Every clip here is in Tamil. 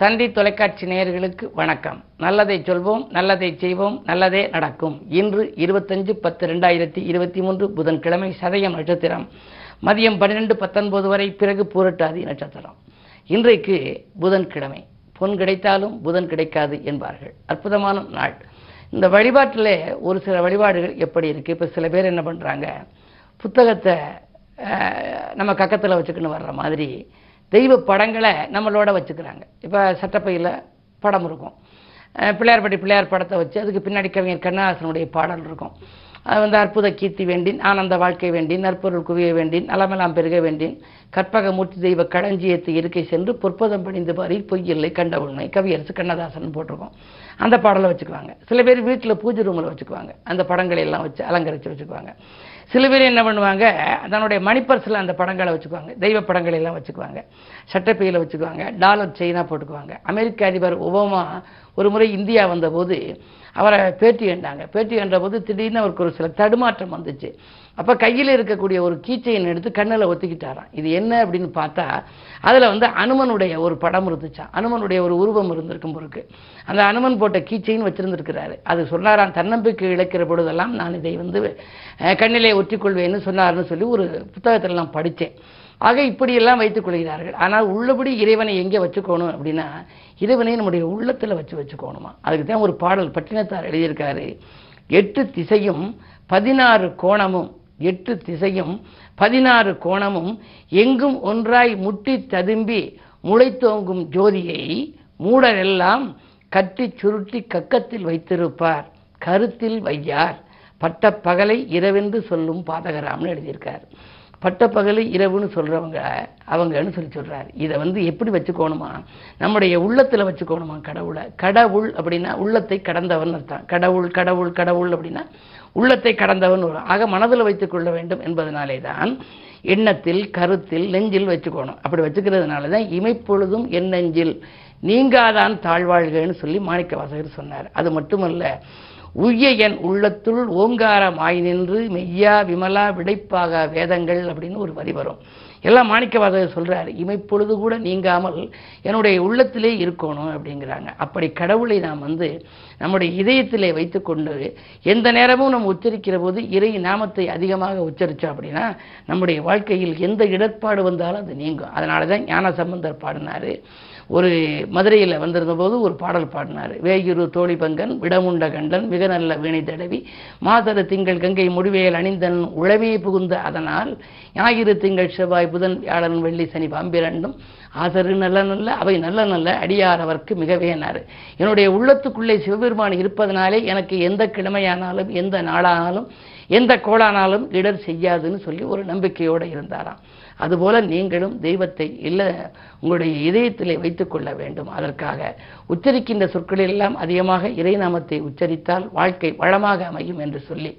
தந்தி தொலைக்காட்சி நேயர்களுக்கு வணக்கம். நல்லதை சொல்வோம் நல்லதை செய்வோம் நல்லதே நடக்கும். இன்று இருபத்தஞ்சு பத்து ரெண்டாயிரத்தி இருபத்தி மூன்று புதன்கிழமை சதயம் நட்சத்திரம். மதியம் பன்னிரெண்டு பத்தொன்பது வரை பிறகு பூரட்டாதி நட்சத்திரம். இன்றைக்கு புதன்கிழமை. பொன் கிடைத்தாலும் புதன் கிடைக்காது என்பார்கள். அற்புதமான நாள். இந்த வழிபாட்டில் ஒரு சில வழிபாடுகள் எப்படி இருக்குது இப்போ சில பேர் என்ன பண்ணுறாங்க புத்தகத்தை நம்ம கக்கத்தில் வச்சுக்கின்னு வர்ற மாதிரி தெய்வ படங்களை நம்மளோட வச்சுக்கிறாங்க. இப்போ சட்டப்பையில் படம் இருக்கும். பிள்ளையார்பட்டி பிள்ளையார் படத்தை வச்சு அதுக்கு பின்னாடி கவிஞர் கண்ணதாசனுடைய பாடல் இருக்கும். அது வந்து அற்புத கீர்த்தி வேண்டின் ஆனந்த வாழ்க்கை வேண்டின் நற்பொருள் குவிய வேண்டின் நலமெல்லாம் பெருக வேண்டின் கற்பக மூர்த்தி தெய்வ களஞ்சியத்து இருக்கை சென்று பொற்பதம் பணிந்து பாரி பொய்யில்லை கண்ட உண்மை கவியரசு கண்ணதாசன் போட்டிருக்கோம். அந்த பாடலை வச்சுக்குவாங்க. சில பேர் வீட்டில் பூஜை ரூமில் வச்சுக்குவாங்க. அந்த படங்களை எல்லாம் வச்சு அலங்கரித்து வச்சுக்குவாங்க. சில பேர் என்ன பண்ணுவாங்க தன்னுடைய மணிப்பர்ஸில் அந்த படங்களை வச்சுக்குவாங்க தெய்வ படங்களை எல்லாம் வச்சுக்குவாங்க சட்டப்பையில் வச்சுக்குவாங்க டாலர் செயினாக போட்டுக்குவாங்க. அமெரிக்க அதிபர் ஒபாமா ஒரு முறை இந்தியா வந்தபோது அவரை பேட்டி கண்டாங்க. பேட்டி என்றபோது திடீர்னு அவருக்கு ஒரு சில தடுமாற்றம் வந்துச்சு. அப்போ கையில் இருக்கக்கூடிய ஒரு கீச்சையின் எடுத்து கண்ணில் ஒத்திக்கிட்டாராம். இது என்ன அப்படின்னு பார்த்தா அதில் வந்து அனுமனுடைய ஒரு படம் இருந்துச்சான் அனுமனுடைய ஒரு உருவம் இருந்திருக்கும் பொருக்கு அந்த அனுமன் போட்ட கீச்சைன்னு வச்சிருந்திருக்கிறாரு. அது சொன்னாராம் தன்னம்பிக்கை இழக்கிற பொழுதெல்லாம் நான் இதை வந்து கண்ணிலே ஒற்றிக்கொள்வேன்னு சொன்னார்னு சொல்லி ஒரு புத்தகத்தில் நான் படித்தேன். ஆக இப்படியெல்லாம் வைத்துக் கொள்கிறார்கள். ஆனால் உள்ளபடி இறைவனை எங்கே வச்சுக்கோணும் அப்படின்னா இறைவனை நம்முடைய உள்ளத்தில் வச்சு வச்சுக்கோணுமா? அதுக்கு தான் ஒரு பாடல் பட்டினத்தார் எழுதியிருக்காரு. எட்டு திசையும் பதினாறு கோணமும் எட்டு திசையும் பதினாறு கோணமும் எங்கும் ஒன்றாய் முட்டி ததும்பி முளைத்தோங்கும் ஜோதியை மூடரெல்லாம் கட்டிச் சுருட்டி கக்கத்தில் வைத்திருப்பார். கருத்தில் வையார். பட்ட பகலை இரவென்று சொல்லும் பாதகராம்னு எழுதியிருக்கார். பட்ட பகலை இரவுன்னு சொல்கிறவங்க அவங்கன்னு சொல்லி சொல்கிறார் இதை வந்து எப்படி வச்சுக்கோணுமா? நம்முடைய உள்ளத்தில் வச்சுக்கோணுமா கடவுளை? கடவுள் அப்படின்னா உள்ளத்தை கடந்தவன் அர்த்தம். கடவுள் கடவுள் கடவுள் அப்படின்னா உள்ளத்தை கடந்தவன் வரும் ஆக மனதில் வைத்துக்கொள்ள வேண்டும் என்பதனாலே தான் எண்ணத்தில் கருத்தில் நெஞ்சில் வச்சுக்கணும். அப்படி வச்சுக்கிறதுனால தான் இமைப்பொழுதும் என் நெஞ்சில் நீங்காதான் தாழ்வாழ்கன்னு சொல்லி மாணிக்க வாசகர் சொன்னார். அது மட்டுமல்ல உய்ய என் உள்ளத்துள் ஓங்காரமாய் நின்று மெய்யா விமலா விடைப்பாக வேதங்கள் அப்படின்னு ஒரு வரி வரும். எல்லாம் மாணிக்கவாதகர் சொல்கிறார் இமைப்பொழுது கூட நீங்காமல் என்னுடைய உள்ளத்திலே இருக்கணும் அப்படிங்கிறாங்க. அப்படி கடவுளை நாம் வந்து நம்முடைய இதயத்திலே வைத்துக்கொண்டு எந்த நேரமும் நம்ம உச்சரிக்கிற போது இறை நாமத்தை அதிகமாக உச்சரித்தோம் அப்படின்னா நம்முடைய வாழ்க்கையில் எந்த இடர்பாடு வந்தாலும் அது நீங்கும். அதனால தான் ஞான சம்பந்தர் பாடினார் ஒரு மதுரையில் வந்திருந்தபோது ஒரு பாடல் பாடினார். வேயுரு தோழி பங்கன் விடமுண்ட கண்டன் மிக நல்ல வீணை தடவி மாதரு திங்கள் கங்கை முடிவேல் அணிந்தன் உழவே புகுந்த அதனால் ஞாயிறு திங்கள் செவ்வாய் புதன் வியாழன் வெள்ளி சனி பாம்பிரண்டும் ஆசரு நல்ல நல்ல அவை நல்ல நல்ல அடியார் அவர்க்கு மிகவேனார் என்னுடைய உள்ளத்துக்குள்ளே சிவபெருமான் இருப்பதனாலே எனக்கு எந்த கிழமையானாலும் எந்த நாளானாலும் எந்த கோளானாலும் இடர் செய்யாதுன்னு சொல்லி ஒரு நம்பிக்கையோடு இருந்தாராம். அதுபோல நீங்களும் தெய்வத்தை இல்லை உங்களுடைய இதயத்திலே வைத்துக் கொள்ள வேண்டும். அதற்காக உச்சரிக்கின்ற சொற்களில் எல்லாம் அதிகமாக இறைநாமத்தை உச்சரித்தால் வாழ்க்கை வளமாக அமையும் என்று சொல்லி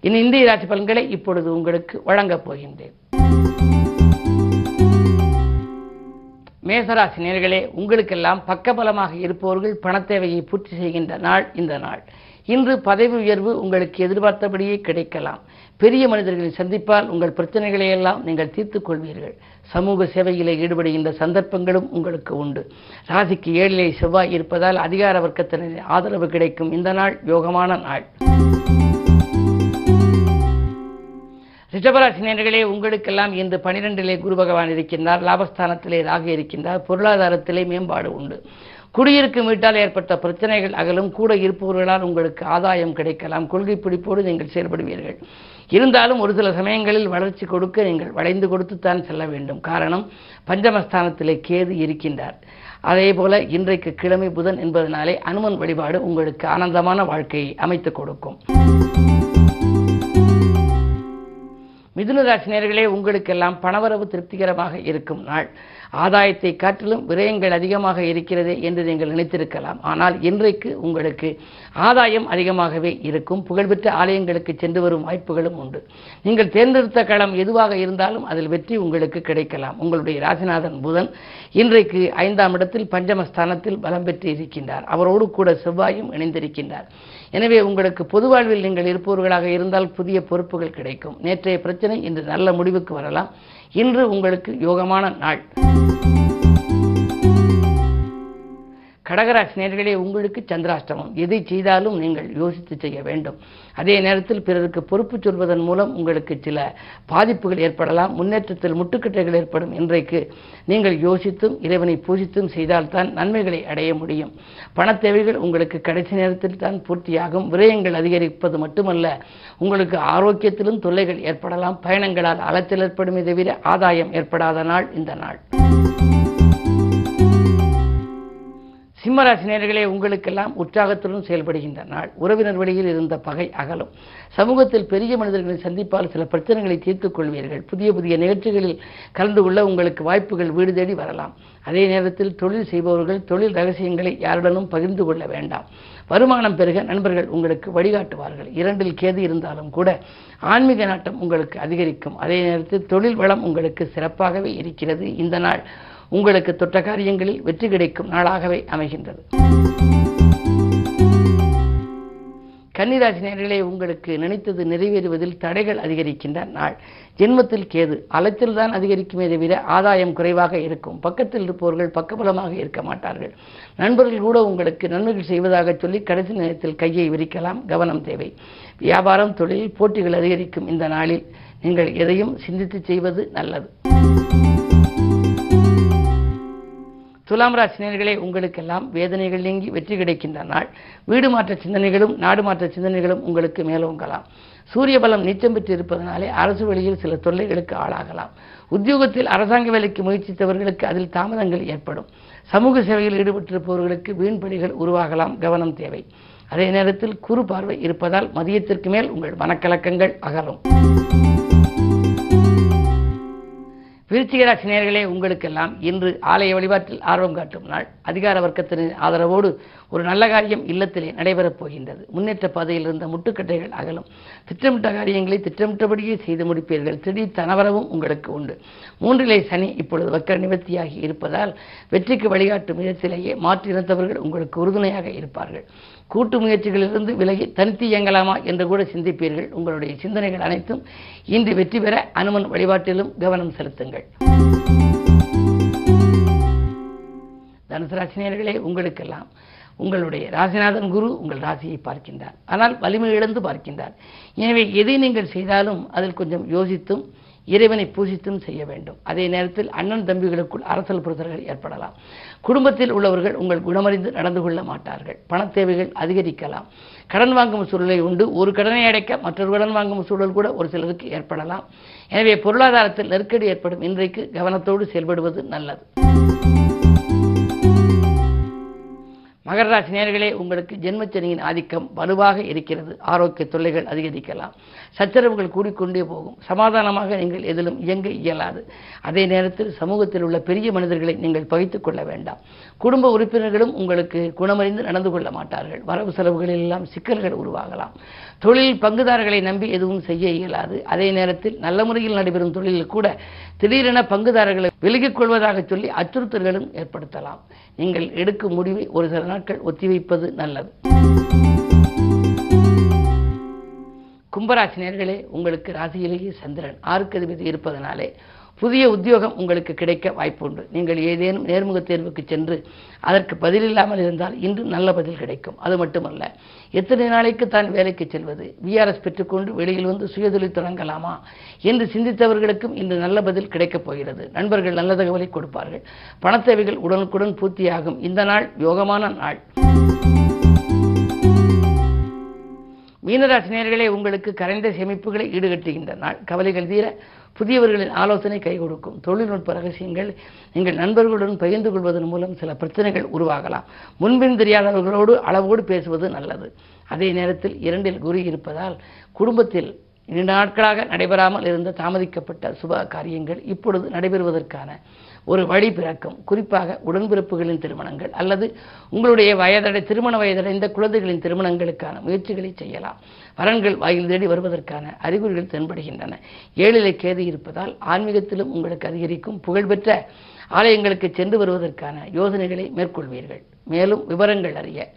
இனி இந்திய ராசி பலன்களை இப்பொழுது உங்களுக்கு வழங்கப் போகின்றேன். மேசராசி நேர்களே உங்களுக்கெல்லாம் பக்கபலமாக இருப்பவர்கள் பணத்தேவையை பூர்த்தி செய்கின்ற நாள் இந்த நாள். இன்று பதவி உயர்வு உங்களுக்கு எதிர்பார்த்தபடியே கிடைக்கலாம். பெரிய மனிதர்களை சந்திப்பால் உங்கள் பிரச்சனைகளை எல்லாம் நீங்கள் தீர்த்துக் கொள்வீர்கள். சமூக சேவையிலே ஈடுபடுகின்ற சந்தர்ப்பங்களும் உங்களுக்கு உண்டு. ராசிக்கு ஏழிலே செவ்வாய் இருப்பதால் அதிகார வர்க்கத்தினரின் ஆதரவு கிடைக்கும். இந்த நாள் யோகமான நாள். ரிஷபராசி நேர்களே உங்களுக்கெல்லாம் இன்று பனிரெண்டிலே குரு பகவான் இருக்கின்றார். லாபஸ்தானத்திலே ராகு இருக்கின்றார். பொருளாதாரத்திலே மேம்பாடு உண்டு. குடியிருக்கும் வீட்டால் ஏற்பட்ட பிரச்சனைகள் அகலும் கூட இருப்பவர்களால் உங்களுக்கு ஆதாயம் கிடைக்கலாம். கொள்கை பிடிப்போடு நீங்கள் செயல்படுவீர்கள். இருந்தாலும் ஒரு சில சமயங்களில் வளர்ச்சி கொடுக்க நீங்கள் வளைந்து கொடுத்துத்தான் செல்ல வேண்டும். காரணம் பஞ்சமஸ்தானத்திலே கேது இருக்கின்றார். அதே போல இன்றைக்கு கிழமை புதன் என்பதனாலே அனுமன் வழிபாடு உங்களுக்கு ஆனந்தமான வாழ்க்கையை அமைத்துக் கொடுக்கும். மிதுன ராசி நேர்களே உங்களுக்கெல்லாம் பணவரவு திருப்திகரமாக இருக்கும் நாள். ஆதாயத்தை காட்டிலும் விரயங்கள் அதிகமாக இருக்கிறது என்று நீங்கள் நினைத்திருக்கலாம். ஆனால் இன்றைக்கு உங்களுக்கு ஆதாயம் அதிகமாகவே இருக்கும். புகழ்பெற்ற ஆலயங்களுக்கு சென்று வரும் வாய்ப்புகளும் உண்டு. நீங்கள் தேர்ந்தெடுத்த களம் எதுவாக இருந்தாலும் அதில் வெற்றி உங்களுக்கு கிடைக்கலாம். உங்களுடைய ராசிநாதன் புதன் இன்றைக்கு ஐந்தாம் இடத்தில் பஞ்சமஸ்தானத்தில் பலம் பெற்று இருக்கின்றார் அவரோடு கூட செவ்வாயும் இணைந்திருக்கின்றார். எனவே உங்களுக்கு பொது வாழ்வில் நீங்கள் இருப்பவர்களாக இருந்தால் புதிய பொறுப்புகள் கிடைக்கும். நேற்றைய பிரச்சனை இன்று நல்ல முடிவுக்கு வரலாம். இன்று உங்களுக்கு யோகமான நாள். கடகராசி நேர்களே உங்களுக்கு சந்திராஷ்டமம். எதை செய்தாலும் நீங்கள் யோசித்து செய்ய வேண்டும். அதே நேரத்தில் பிறருக்கு பொறுப்பு சொல்வதன் மூலம் உங்களுக்கு சில பாதிப்புகள் ஏற்படலாம் முன்னேற்றத்தில் முட்டுக்கட்டைகள் ஏற்படும். இன்றைக்கு நீங்கள் யோசித்தும் இறைவனை பூஜித்தும் செய்தால்தான் நன்மைகளை அடைய முடியும். பணத் தேவைகள் உங்களுக்கு கடைசி நேரத்தில் தான் பூர்த்தியாகும். விரயங்கள் அதிகரிப்பது மட்டுமல்ல உங்களுக்கு ஆரோக்கியத்திலும் தொல்லைகள் ஏற்படலாம். பயணங்களால் அலைச்சல் ஏற்படும் தவிர ஆதாயம் ஏற்படாத நாள் இந்த நாள். சிம்மராசி நேர்களே உங்களுக்கெல்லாம் உற்சாகத்துடன் செயல்படுகின்ற நாள். உறவினர் வழியில் இருந்த பகை அகலும். சமூகத்தில் பெரிய மனிதர்களை சந்திப்பால் சில பிரச்சனைகளை தீர்த்துக் கொள்வீர்கள். புதிய புதிய நிகழ்ச்சிகளில் கலந்து கொள்ள உங்களுக்கு வாய்ப்புகள் வீடு தேடி வரலாம். அதே நேரத்தில் தொழில் செய்பவர்கள் தொழில் ரகசியங்களை யாருடனும் பகிர்ந்து கொள்ள வேண்டாம். வருமானம் பெருக நண்பர்கள் உங்களுக்கு வழிகாட்டுவார்கள். இரண்டில் கேது இருந்தாலும் கூட ஆன்மீக நாட்டம் உங்களுக்கு அதிகரிக்கும். அதே நேரத்தில் தொழில் வளம் உங்களுக்கு சிறப்பாகவே இருக்கிறது. இந்த நாள் உங்களுக்கு தொட்ட காரியங்களில் வெற்றி கிடைக்கும் நாளாகவே அமைகின்றது. கன்னிராசி நேர்களே உங்களுக்கு நினைத்தது நிறைவேறுவதில் தடைகள் அதிகரிக்கின்ற நாள். ஜென்மத்தில் கேது அலத்தில் தான் அதிகரிக்குமே தவிர ஆதாயம் குறைவாக இருக்கும். பக்கத்தில் இருப்பவர்கள் பக்கபலமாக இருக்க மாட்டார்கள். நண்பர்கள் கூட உங்களுக்கு நன்மைகள் செய்வதாக சொல்லி கடைசி நேரத்தில் கையை விரிக்கலாம். கவனம் தேவை. வியாபாரம் தொழில் போட்டிகள் அதிகரிக்கும் இந்த நாளில் நீங்கள் எதையும் சிந்தித்து செய்வது நல்லது. துலாம் ராசி நேர்களே உங்களுக்கெல்லாம் வேதனைகள் நீங்கி வெற்றி கிடைக்கின்ற நாள். வீடு மாற்ற சிந்தனைகளும் நாடு மாற்ற சிந்தனைகளும் உங்களுக்கு மேலோங்கலாம். சூரிய பலம் நீச்சம் பெற்று இருப்பதனாலே அரசு வழியில் சில தொல்லைகளுக்கு ஆளாகலாம். உத்தியோகத்தில் அரசாங்க வேலைக்கு முயற்சித்தவர்களுக்கு அதில் தாமதங்கள் ஏற்படும். சமூக சேவையில் ஈடுபட்டிருப்பவர்களுக்கு வீண்படிகள் உருவாகலாம் கவனம் தேவை. அதே நேரத்தில் குறு பார்வை இருப்பதால் மதியத்திற்கு மேல் உங்கள் மனக்கலக்கங்கள் அகலும். விருச்சிகராசி நேர்களே உங்களுக்கெல்லாம் இன்று ஆலய வழிபாட்டில் ஆர்வம் காட்டும் நாள். அதிகார வர்க்கத்தின் ஆதரவோடு ஒரு நல்ல காரியம் இல்லத்திலே நடைபெறப் போகின்றது. முன்னேற்ற பாதையில் இருந்த முட்டுக்கட்டைகள் அகலும். திட்டமிட்ட காரியங்களை திட்டமிட்டபடியே செய்து முடிப்பீர்கள். திடீர் தனவரவும் உங்களுக்கு உண்டு. மூன்றிலே சனி இப்பொழுது வக்கர நிவர்த்தியாகி இருப்பதால் வெற்றிக்கு வழிகாட்டும் விதத்திலேயே மாற்று உங்களுக்கு உறுதுணையாக இருப்பார்கள். கூட்டு முயற்சிகளிலிருந்து விலகி தனித்து இயங்கலாமா என்று கூட சிந்திப்பீர்கள். உங்களுடைய சிந்தனைகள் அனைத்தும் இன்று வெற்றி பெற அனுமன் வழிபாட்டிலும் கவனம் செலுத்துங்கள். தனுசு ராசினியர்களே உங்களுக்கெல்லாம் உங்களுடைய ராசிநாதன் குரு உங்கள் ராசியை பார்க்கின்றார். ஆனால் வலிமை இழந்து பார்க்கின்றார். எனவே எதை நீங்கள் செய்தாலும் அதில் கொஞ்சம் யோசித்தும் இறைவனை பூஜித்தும் செய்ய வேண்டும். அதே நேரத்தில் அண்ணன் தம்பிகளுக்குள் அரசல் புரிதல்கள் ஏற்படலாம். குடும்பத்தில் உள்ளவர்கள் உங்கள் குணமறிந்து நடந்து கொள்ள மாட்டார்கள். பண தேவைகள் அதிகரிக்கலாம். கடன் வாங்கும் சூழலை உண்டு. ஒரு கடனை அடைக்க மற்றொரு கடன் வாங்கும் சூழல் கூட ஒரு சிலருக்கு ஏற்படலாம். எனவே பொருளாதாரத்தில் நெருக்கடி ஏற்படும். இன்றைக்கு கவனத்தோடு செயல்படுவது நல்லது. மகர ராசி நேர்களே உங்களுக்கு ஜென்மச்சனியின் ஆதிக்கம் வலுவாக இருக்கிறது. ஆரோக்கிய தொல்லைகள் அதிகரிக்கலாம். சச்சரவுகள் கூடிக்கொண்டே போகும். சமாதானமாக நீங்கள் எதிலும் இயங்க இயலாது. அதே நேரத்தில் சமூகத்தில் உள்ள பெரிய மனிதர்களை நீங்கள் பகித்துக் கொள்ள வேண்டாம். குடும்ப உறுப்பினர்களும் உங்களுக்கு குணமறிந்து நடந்து கொள்ள மாட்டார்கள். வரவு செலவுகளில் எல்லாம் சிக்கல்கள் உருவாகலாம். தொழில் பங்குதாரர்களை நம்பி எதுவும் செய்ய இயலாது. அதே நேரத்தில் நல்ல முறையில் நடைபெறும் தொழிலில் கூட திடீரென பங்குதாரர்களை விலகிக் கொள்வதாக சொல்லி அச்சுறுத்தல்களும் ஏற்படுத்தலாம். நீங்கள் எடுக்கும் முடிவை ஒரு சில நாட்கள் ஒத்திவைப்பது நல்லது. கும்பராசி நேர்களே உங்களுக்கு ராசியிலேயே சந்திரன். ஆறுக்கு அதிபதி இருப்பதனாலே புதிய உத்தியோகம் உங்களுக்கு கிடைக்க வாய்ப்புண்டு. நீங்கள் ஏதேனும் நேர்முக தேர்வுக்கு சென்று அதற்கு பதிலில்லாமல் இருந்தால் இன்று நல்ல பதில் கிடைக்கும். அது மட்டுமல்ல எத்தனை நாளைக்கு தான் வேலைக்கு செல்வது? விஆர்எஸ் பெற்றுக்கொண்டு வெளியில் வந்து சுயதொழில் தொடங்கலாமா? என்று சிந்தித்தவர்களுக்கும் இன்று நல்ல பதில் கிடைக்கப் போகிறது. நண்பர்கள் நல்ல தகவலை கொடுப்பார்கள். பணத்தேவைகள் உடனுக்குடன் பூர்த்தியாகும். இந்த நாள் யோகமான நாள். மீனராசினியர்களே உங்களுக்கு கரைந்த சேமிப்புகளை ஈடுகட்டுகின்ற நாள். கவலைகள் தீர புதியவர்களின் ஆலோசனை கை கொடுக்கும். தொழில்நுட்ப ரகசியங்கள் நீங்கள் நண்பர்களுடன் பகிர்ந்து கொள்வதன் மூலம் சில பிரச்சனைகள் உருவாகலாம். முன்பின் தெரியாதவர்களோடு அளவோடு பேசுவது நல்லது. அதே நேரத்தில் இரண்டில் குரு இருப்பதால் குடும்பத்தில் நீண்ட நாட்களாக நடைபெறாமல் இருந்த தாமதிக்கப்பட்ட சுப காரியங்கள் இப்பொழுது நடைபெறுவதற்கான ஒரு வழி பிறக்கும் குறிப்பாக உடன்பிறப்புகளின் திருமணங்கள் அல்லது உங்களுடைய வயதடை திருமண வயதடைந்த குழந்தைகளின் திருமணங்களுக்கான முயற்சிகளை செய்யலாம். வரன்கள் வாயில் தேடி வருவதற்கான அறிகுறிகள் தென்படுகின்றன. ஏழிலை கேது இருப்பதால் ஆன்மீகத்திலும் உங்களுக்கு அதிகரிக்கும் புகழ்பெற்ற ஆலயங்களுக்கு சென்று வருவதற்கான யோசனைகளை மேற்கொள்வீர்கள். மேலும் விவரங்கள் அறிய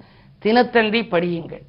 தினத்தந்தி படியுங்கள்.